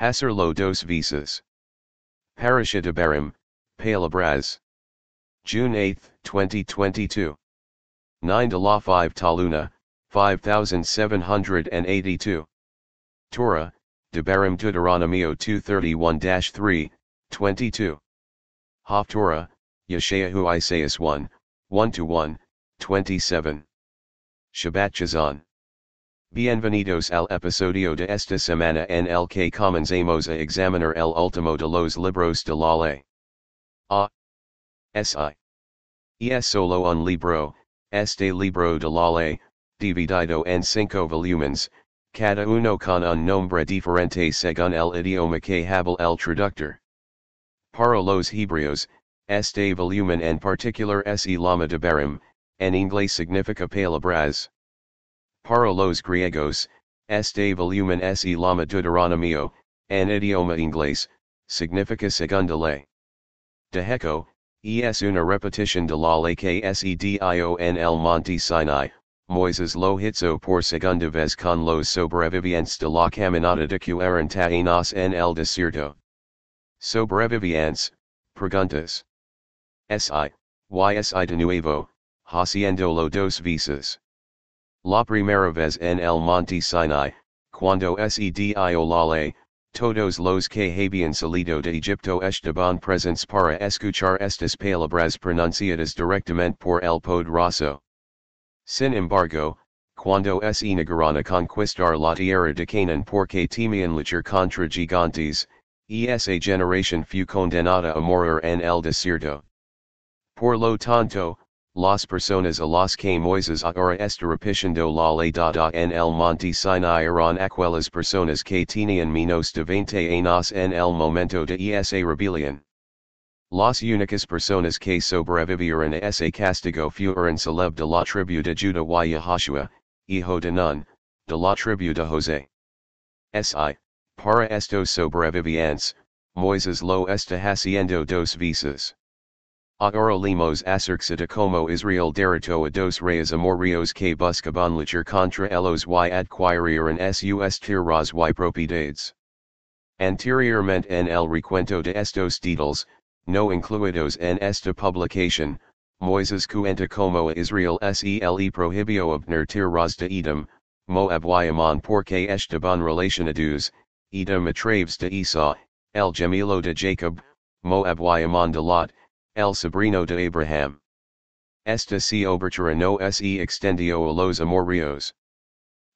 Hacerlo dos visas. Barim, Palabras. June 8, 2022. 9 de la 5 Taluna, 5782. Torah, Debarim Deuteronomio 231-3, 22. Haftorah, Yeshayahu Isaias 1, 1-1, 27. Shabbat Chazon. Bienvenidos al episodio de esta semana en el que comenzamos a examinar el último de los libros de la ley. A. S. I. Es solo un libro, este libro de la ley, dividido en cinco volúmenes, cada uno con un nombre diferente según el idioma que habla el traductor. Para los hebreos, este volumen en particular es lama Debarim, en inglés significa palabras. Para los griegos, este volumen es lama Deuteronomio, en idioma inglés, significa segunda ley. De hecho, es una repetición de la ley que se dio en el monte Sinai, Moises lo hizo por segunda vez con los sobrevivientes de la caminata de cuarenta en el desierto. Sobrevivientes, preguntas. Si, y si de nuevo, haciendo lo dos veces. La primera vez en el monte Sinai, cuando se dio la ley, todos los que habían salido de Egipto estaban presentes para escuchar estas palabras pronunciadas directamente por el poderoso. Sin embargo, cuando se negaron a conquistar la tierra de Canaan porque temían luchar contra gigantes, esa generación fue condenada a morir en el desierto. Por lo tanto, las personas a las que Moises ahora está repitiendo la ley dada en el monte Sinai eran aquellas personas que tenían menos de 20 años en el momento de esa rebelión. Las únicas personas que sobrevivieron a ese castigo fueron Caleb de la tribu de Judah y Yahashua, hijo de Nun, de la tribu de José. Si, para estos sobrevivientes, Moises lo está haciendo dos veces. Ahora limos acerca de como Israel derrotó a dos reyes amorreos que buscaban luchar contra ellos y adquirieron sus tierras y propiedades. Anteriormente en el recuento de estos títulos, no incluidos en esta publicación, Moises cuenta como Israel sele prohibió obtener tierras de Edom, Moab y Ammon porque estaban relacionados, Edom a través de Esau, el gemelo de Jacob, Moab y Ammon de Lot, el sobrino de Abraham. Esta se obertura no se extendió a los amorreos.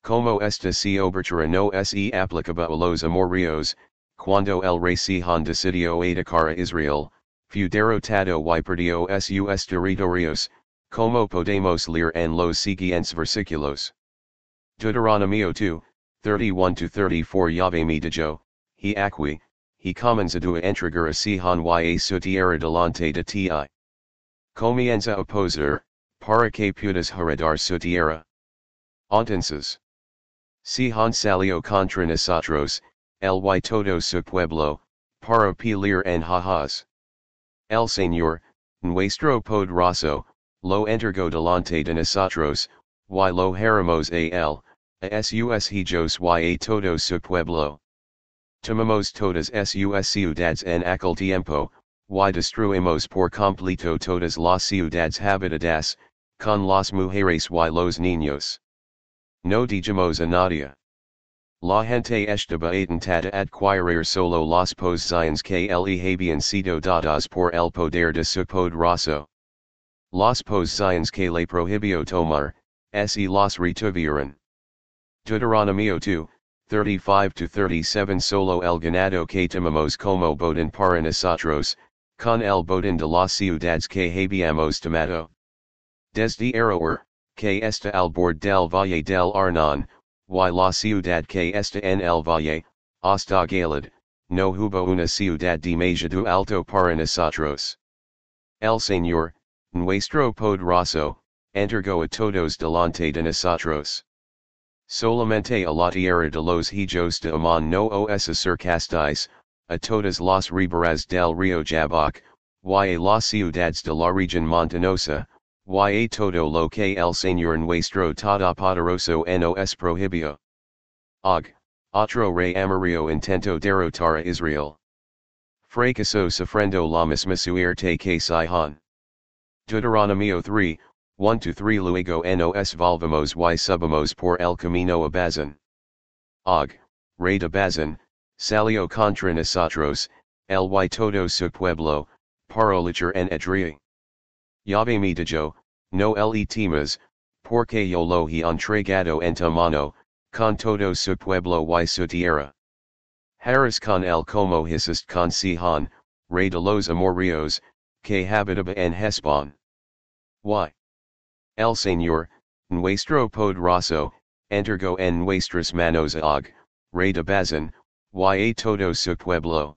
Como esta se obertura no se aplicaba a los amorreos, cuando el rey Sihon decidió atacar a Israel, fue derrotado y perdió sus territorios, como podemos leer en los siguientes versículos. Deuteronomio 2, 31-34 Yahvé me dijo, he aquí, he comenzado a entregar a Sihon y a su tierra delante de ti. Comienza a poser, para que puedas heredar su tierra. Sihon salió contra nosotros, el y todo su pueblo, para pelear en Jahaz. El Señor, nuestro poderoso, lo entregó delante de nosotros, y lo haremos él, a sus hijos y a todo su pueblo. Tomamos todas sus ciudades en aquel tiempo, y destruimos por completo todas las ciudades habitadas, con las mujeres y los niños. No dijimos a nadie. La gente estaba atentada adquirir solo las posiciones que le habían sido dadas por el poder de su poderoso. Las posiciones que le prohibió tomar, se las retuvieron. Deuteronomio 2, 35-37 Solo el ganado que tomamos como botín para nosotros, con el botín de las ciudades que habíamos tomado. Desde Aroer, que está al bord del valle del Arnon, y la ciudad que está en el valle, hasta Galad, no hubo una ciudad de demasiado alto para nosotros. El Señor, nuestro pód poderoso, entregó a todos delante de nosotros. Solamente a la tierra de los hijos de Amon no os acercasteis, a todas las riberas del río Jabbok, y a las ciudades de la región montanosa, y a todo lo que el Señor nuestro Todopoderoso nos prohibió. Og, Otro rey amarillo intento derrotar a Israel. Fracaso sufrendo la misma suerte que Sihon. Deuteronomio 3, 1-3 Luego nos volvamos y subamos por el camino a Basán. Og, rey de Basán, salió contra nosotros, el y todo su pueblo, luchar en Edrei. Yahvé me dijo, no le temas, porque yo lo he entregado en tu mano, con todo su pueblo y su tierra. Harris con el como hiciste con Sihon, rey de los amorreos, que habitaba en Hesbon. Y. El Señor, nuestro poderoso, entergo en nuestras manos Og, rey de Basán, y a todo su pueblo.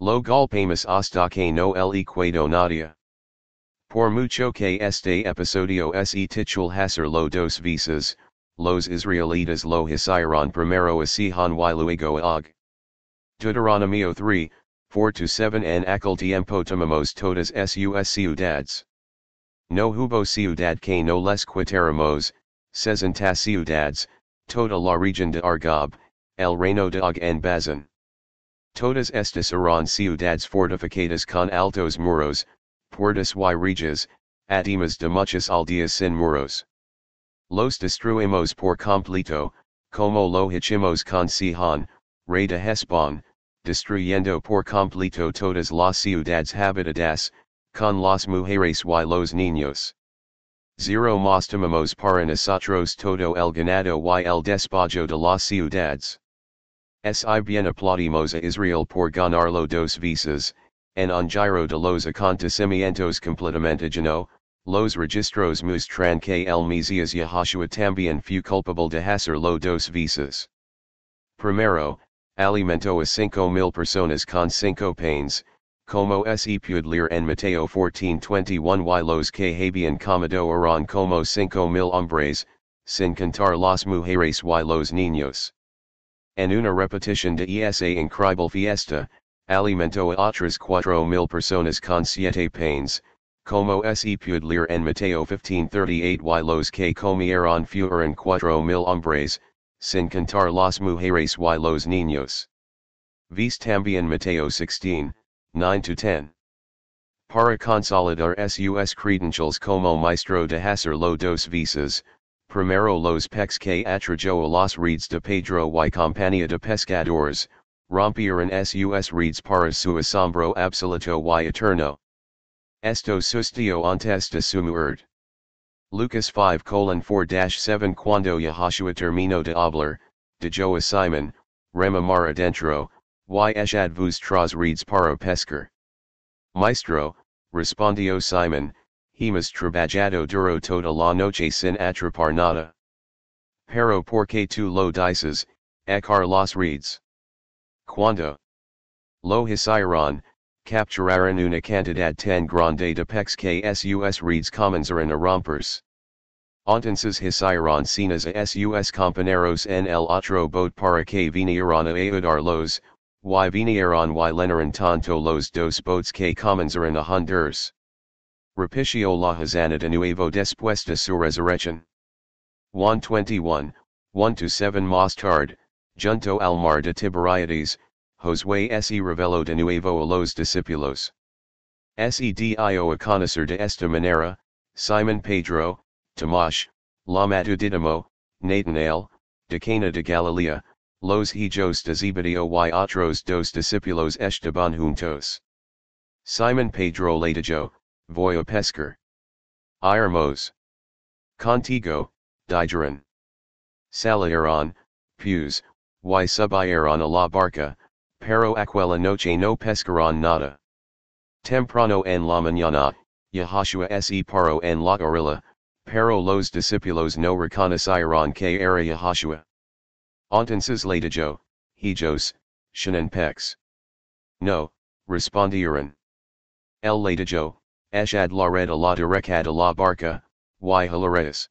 Lo golpemos hasta que no el equado nadia. Por mucho que este episodio se titule hacer lo dos visas, los israelitas lo hicieron primero a Sihon y luego Og. Deuteronomio 3, 4-7 En aquel tiempo tomamos todas sus ciudades. No hubo ciudad que no les quitáramos, sesenta ciudades, toda la región de Argob, el reino de Og en Basán. Todas estas eran ciudades fortificadas con altos muros, puertas y rejas, además de muchas aldeas sin muros. Los destruimos por completo, como lo hicimos con Sihon, rey de Hesbon, destruyendo por completo todas las ciudades habitadas, con las mujeres y los niños. Zero más tomamos para nosotros todo el ganado y el despojo de las ciudades. Si bien aplaudimos a Israel por ganarlo dos visas, en un giro de los acontecimientos completamente lleno, los registros muestran que el Mesías Yahushua también fue culpable de hacerlo dos visas. Primero, alimentó a cinco mil personas con cinco panes, como se puede leer en Mateo 14:21 y. Los que habían comido eran como cinco mil hombres, sin contar las mujeres y los niños. En una repetición de esa increíble fiesta, alimentó a otras cuatro mil personas con siete panes, como se puede leer en Mateo 15:38 y los que comieron fueron cuatro mil hombres, sin contar las mujeres y los niños. Vis también Mateo 16, 9 to 10. Para consolidar sus credentials como maestro de hacer lo dos visas, primero los pex que atrayó a los reeds de Pedro y compañía de pescadores, rompieron sus reeds para su asombro absoluto y eterno. Esto sustió antes de su. Lucas 5 4-7 Cuando Yahushua terminó de hablar, dijo a Simon, Rema mar adentro, y echad vos tras reeds paro pescar. Maestro, respondió Simon, hemos trabajado duro toda la noche sin atrapar nada. Pero porque tú lo dices, echar los reeds. Cuando lo hicieron, capturaron una cantidad tan grande de pex que sus reeds comenzaron a romperse. Entonces hicieron cenas a sus compañeros en el otro boat para que vinieran a ayudarlos, y vinieron y lenaron tanto los dos boats que comenzaron a Honduras. Repicio la Hazana de nuevo después de su resurrección. 121, 1 to 7 Más tarde, junto al mar de Tiberiades, Josué se reveló de nuevo a los discípulos. Se dio a conocer de esta manera, Simon Pedro, Tomás, Lamatu Didimo, Nathanael, de Cana de Galilea, los hijos de Zebedeo y otros dos discípulos estaban juntos. Simon Pedro le dijo, voy a pescar. Irmos. Contigo, dijeron. Salieron, pues, y subieron a la barca, pero aquella noche no pescaron nada. Temprano en la mañana, Yahushua se paró en la orilla, pero los discípulos no reconocieron que era Yahushua. Entonces le dijo, hijos, shannon pex. No, respondieron. El le dijo, echad la red a la de barca, y halares.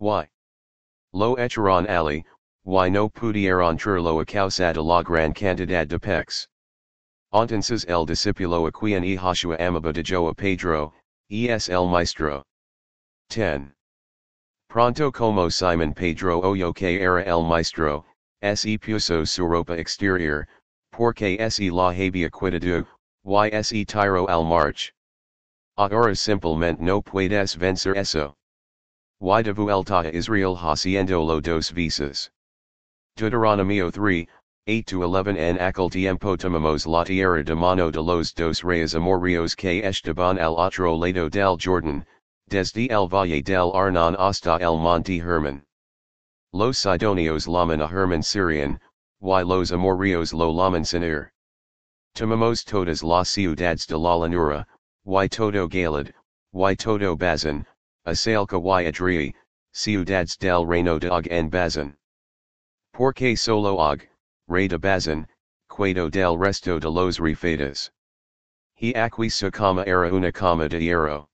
Y. Lo echaron ali, y no pudieron traerlo a causa de la gran cantidad de pex. Entonces el discípulo a quien Yahushua amaba dijo a Pedro, es el maestro. 10. Pronto como Simon Pedro Oyo que era el maestro, se puso su ropa exterior, porque se la había cuidado, y se tiro al march. Ahora simplemente no puedes vencer eso. Y de vuelta a Israel haciendo lo dos veces. Deuteronomio 3, 8-11 En aquel tiempo tomamos la tierra de mano de los dos reyes amorreos que estaban al otro lado del Jordan, desde el valle del Arnon hasta el monte Hermon. Los Sidonios laman a Hermon Sirión, y los amorreos lo laman Sinir. Tomamos todas las ciudades de la llanura, y todo Galad, y todo Basán, Asalca y Adri, ciudades del reino de Og en Basán. Porque solo Og, rey de Basán, cuado del resto de los refadas. He aquí su cama era una cama de hierro.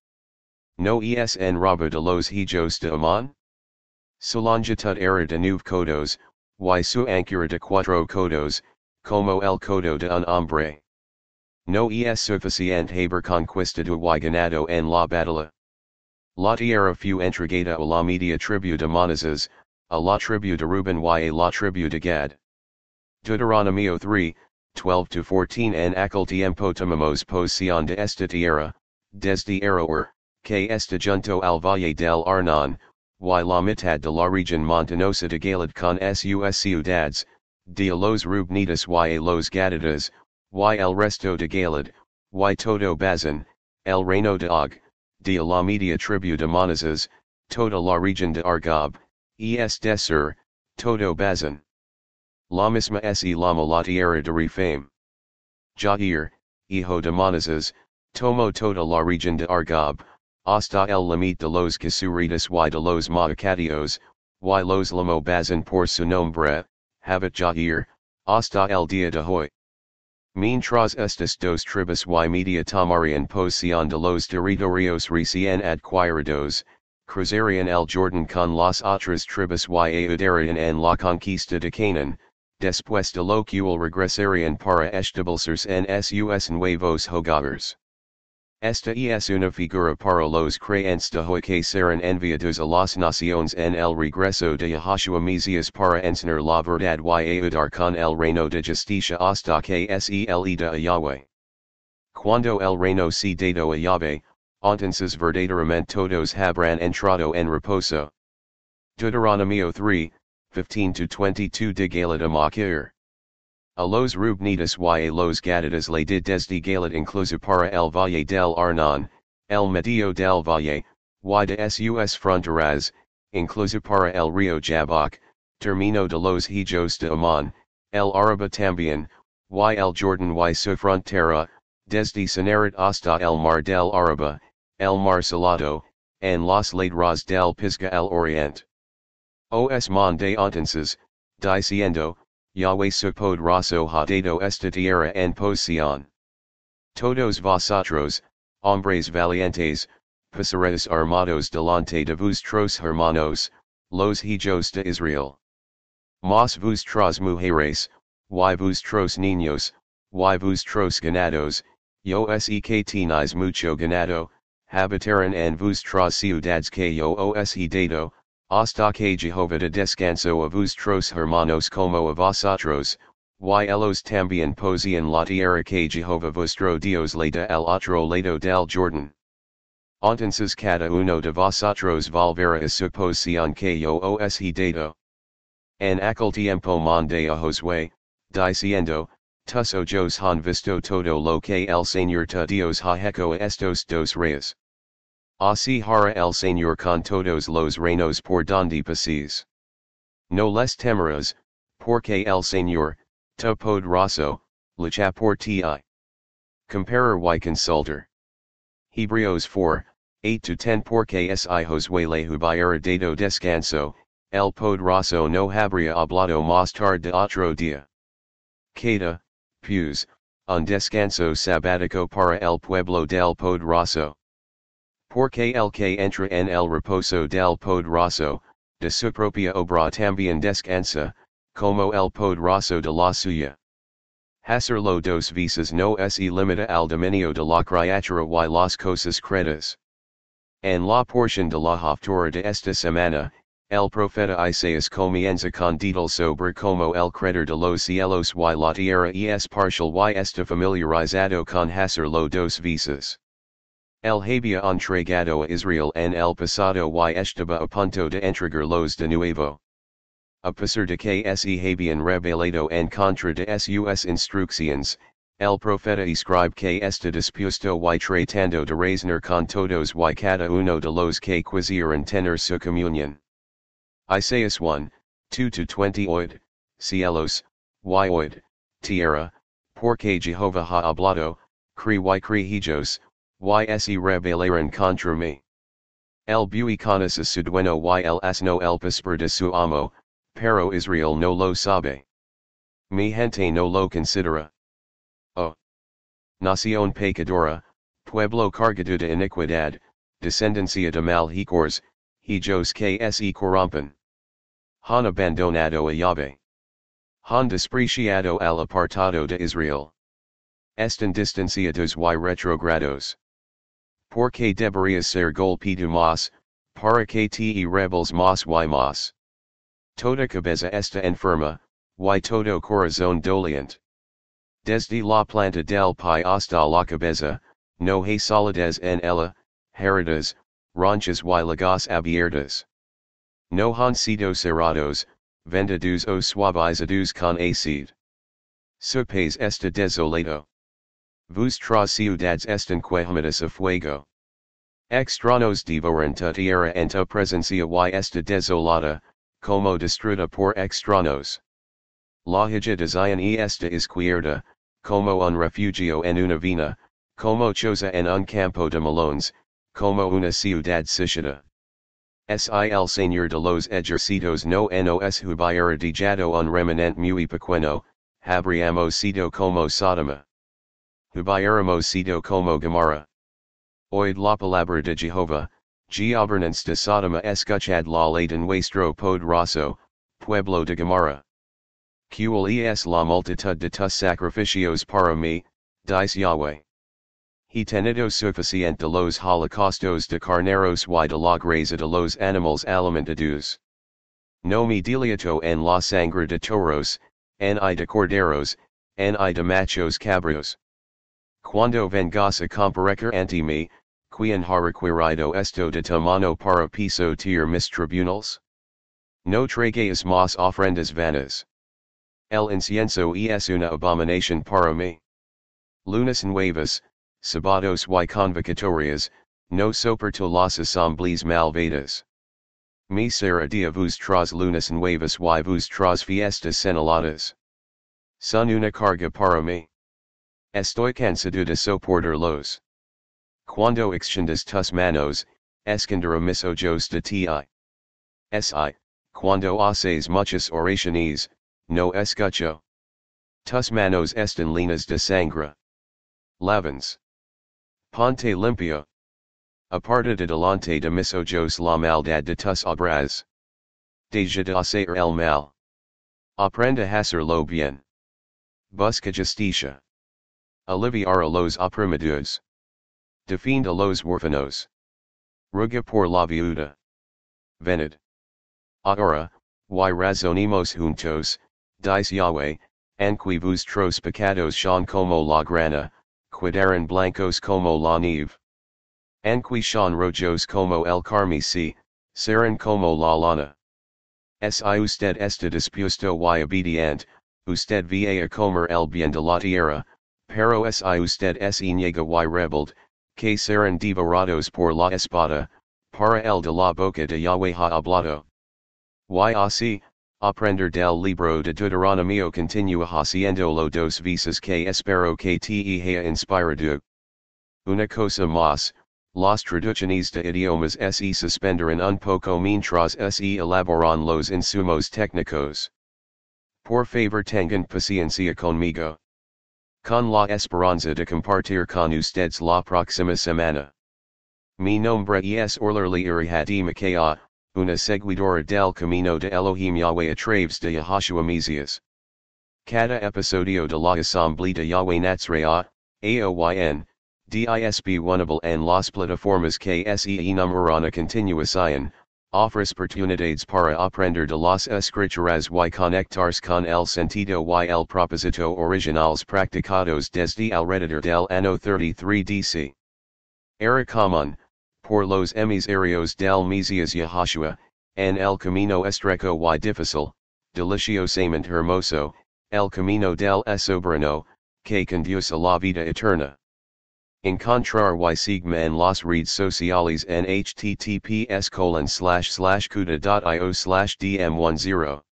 No es en robo de los hijos de Aman? Su longitud era de nueve codos, y su anchura de cuatro codos, como el codo de un hombre. No es suficiente haber conquistado y ganado en la batalla. La tierra fue entregada a la media tribu de Manasses, a la tribu de Ruben y a la tribu de Gad. Deuteronomio 3, 12-14 En aquel tiempo tomamos posesión de esta tierra, desde Aroer, que está junto al valle del Arnon, y la mitad de la región montanosa de Galad con sus ciudades, de los Rubnitas y los Gadatas, y el resto de Galad, y todo Basán, el reino de Og, de la media tribu de Manasses, toda la región de Argob, es decir, todo Basán. La misma es lama la tierra de Refame. Jair, hijo de Manasses, tomo toda la región de Argob, hasta el limit de los Casuritas y de los Maacatios, y los lamo Basán por su nombre, habit Jair, hasta el dia de hoy. Mientras estas dos tribus y media tomarían posesión de los territorios recién adquiridos, cruzarían el Jordan con las otras tribus y ayudarían en la conquista de Canaan, después de lo cual regresarían para establecerse en sus nuevos hogares. Esta es una figura para los creyentes de hoy que serán enviados a las naciones en el regreso de Yahshua Mesías para enseñar la verdad y ayudar con el reino de justicia hasta que se elida a Yahweh. Cuando el reino se dado a Yahweh, entonces verdaderamente todos habrán entrado en reposo. Deuteronomio 3, 15-22 de Galad Makir. A los Rubnitas y los Gadatas le did desde Galad incluso para el Valle del Arnon, el Medio del Valle, y de sus fronteras, incluso para el río Jabbok, termino de los hijos de Amon, el Araba también, y el Jordan y su frontera, desde Saneret hasta el Mar del Araba, el Mar Salado, en las laderas del Pisga el Oriente. Os monde entonces, diciendo, Yahweh supod raso hadado esta tierra en posesión. Todos vosotros, hombres valientes, pasaréis armados delante de vuestros hermanos, los hijos de Israel. Mas vuestras mujeres, y vuestros niños, y vuestros ganados, yo se que tenéis mucho ganado, habitarán en vuestras ciudades que yo os he dado, Hasta que Jehová de descanso a vuestros hermanos como a vosotros, y ellos también poseen la tierra que Jehová vuestro Dios le da al otro lado del Jordan. Entonces cada uno de vosotros volverá a su posición que yo os he dado. En aquel tiempo mandé a Josué, diciendo, tus ojos han visto todo lo que el Señor tu Dios ha hecho estos dos reyes. Así hara el Señor con todos los reinos por donde pases. No les temerás, porque el Señor, tu poderoso, lucha por ti. Comparer y consulter. Hebreos 4, 8-10 Porque si Josué le hubiera dado descanso, el poderoso no habría hablado más tarde de otro día. Queda, pues, un descanso sabático para el pueblo del poderoso. Porque el que entra en el reposo del poderoso, de su propia obra también descansa, como el poderoso de la suya. Hacerlo dos veces no se limita al dominio de la criatura y las cosas credas. En la porción de la haftora de esta semana, El profeta Isaías comienza con detail sobre como el creador de los cielos y la tierra es partial y está familiarizado con hacer lo dos veces. El había entregado a Israel en el pasado y estaba a punto de entregar los de nuevo. A pesar de que se habían rebelado en contra de sus instrucciones, el profeta escribe que está dispuesto y tratando de razonar con todos y cada uno de los que quisieran tener su comunión. Isaías 1, 2-20 Oid, cielos, y oid, tierra, porque Jehovah ha hablado, cri y hijos, y se rebelaron contra me. El bui conoce su dueno y el asno el pasper de su amo, pero Israel no lo sabe. Mi gente no lo considera. Oh. Nación pecadora, pueblo cargado de iniquidad, descendencia de mal hijos, que se corrompen. Han abandonado a Yahweh. Han despreciado al apartado de Israel. Están distanciados y retrogrados. Porque deberías ser golpeado más, para que te rebels más y más. Toda cabeza está enferma, y todo corazón doliente. Desde la planta del pi hasta la cabeza, no hay solidez en ella, heridas, ronchas y lagas abiertas. No han sido cerrados, vendidos o suavizados con acid. Su país está desolado. Vuestras ciudades están quemadas a fuego. Extranos devoran tierra en tu presencia y está desolada, como destruida por extranos. La hija Zion esta izquierda, como un refugio en una vina, como choza en un campo de melones, como una ciudad sitiada. SIL Señor de los Ejercitos no nos hubiera dejado un remanente muy pequeño, habríamos sido como Sodoma. Hubiéramos sido como Gamara. Oid la palabra de Jehová, Gobernance de Sodoma escuchad la ley de nuestro poderoso, pueblo de Gamara. Cual es la multitud de tus sacrificios para mí, dice Yahweh. He tenido suficiente de los holocaustos de carneros y de la grasa de los animals alimentados. No me deleito en la sangre de toros, ni de corderos, ni de machos cabros. Cuando vengas a comparecer ante mí, quien ha requerido esto de tu mano para piso tier mis tribunals? No tragues más ofrendas vanas. El incienso es una abominación para mí. Lunas nuevas, sabados y convocatorias, no soporto las asambleas malvadas. Mi será dia tras lunas nuevas y tras fiestas señaladas. Son una carga para mí. Estoy cansado de soportarlos. Cuando extiendas tus manos, escondera mis ojos de ti. Si, cuando haces muchas oraciones, no escucho. Tus manos están linas de sangre. Lavens. Ponte limpio. Aparta de delante de mis ojos la maldad de tus obras. Deja de hacer el mal. Aprenda hacer lo bien. Busca justicia. Aliviar a los oprimidos. Defienda los huérfanos. Ruga por la viuda. Venid. Ahora, y razonimos juntos, dice Yahweh, anqui vuestros pecados son como la grana, quedaron blancos como la nieve. Anqui son rojos como el carmesí, serán como la lana. Si usted está dispuesto y obedient, usted va a comer el bien de la tierra, pero si usted se niega y rebelde, que serán devorados por la espada, para el de la boca de Yahweh ha hablado. Y así, aprender del libro de Deuteronomio continua haciendo lo dos veces que espero que te haya inspirado. Una cosa más, las traducciones de idiomas se suspenderán un poco mientras se elaboran los insumos técnicos. Por favor tengan paciencia conmigo. Con la esperanza de compartir con ustedes la próxima semana. Mi nombre es Orlerly Irihadi Makaya, una seguidora del camino de Elohim Yahweh a través de Yahashua Mesias. Cada episodio de la Asamblea de Yahweh Natsraya, AOYN, DISB Winnable en las plataformas que se enumeran a continuación, Ofres oportunidades para aprender de las escrituras y conectarse con el sentido y el propósito originales practicados desde alrededor del ano 33 DC. Era común, por los emisarios del Mesías Yahashua, en el camino estrecho y difícil, deliciosamente hermoso, el camino del soberano, que conduce a la vida eterna. Encontrar y sigma en las redes sociales en https colon slash slash kuda.io slash dm10.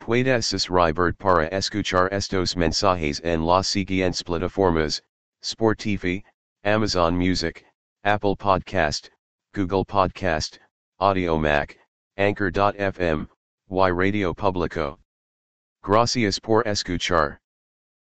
Puedes suscribir para escuchar estos mensajes en las siguientes plataformas, Spotify, Amazon Music, Apple Podcast, Google Podcast, Audiomack, Anchor.fm, Y Radio Publico. Gracias por escuchar.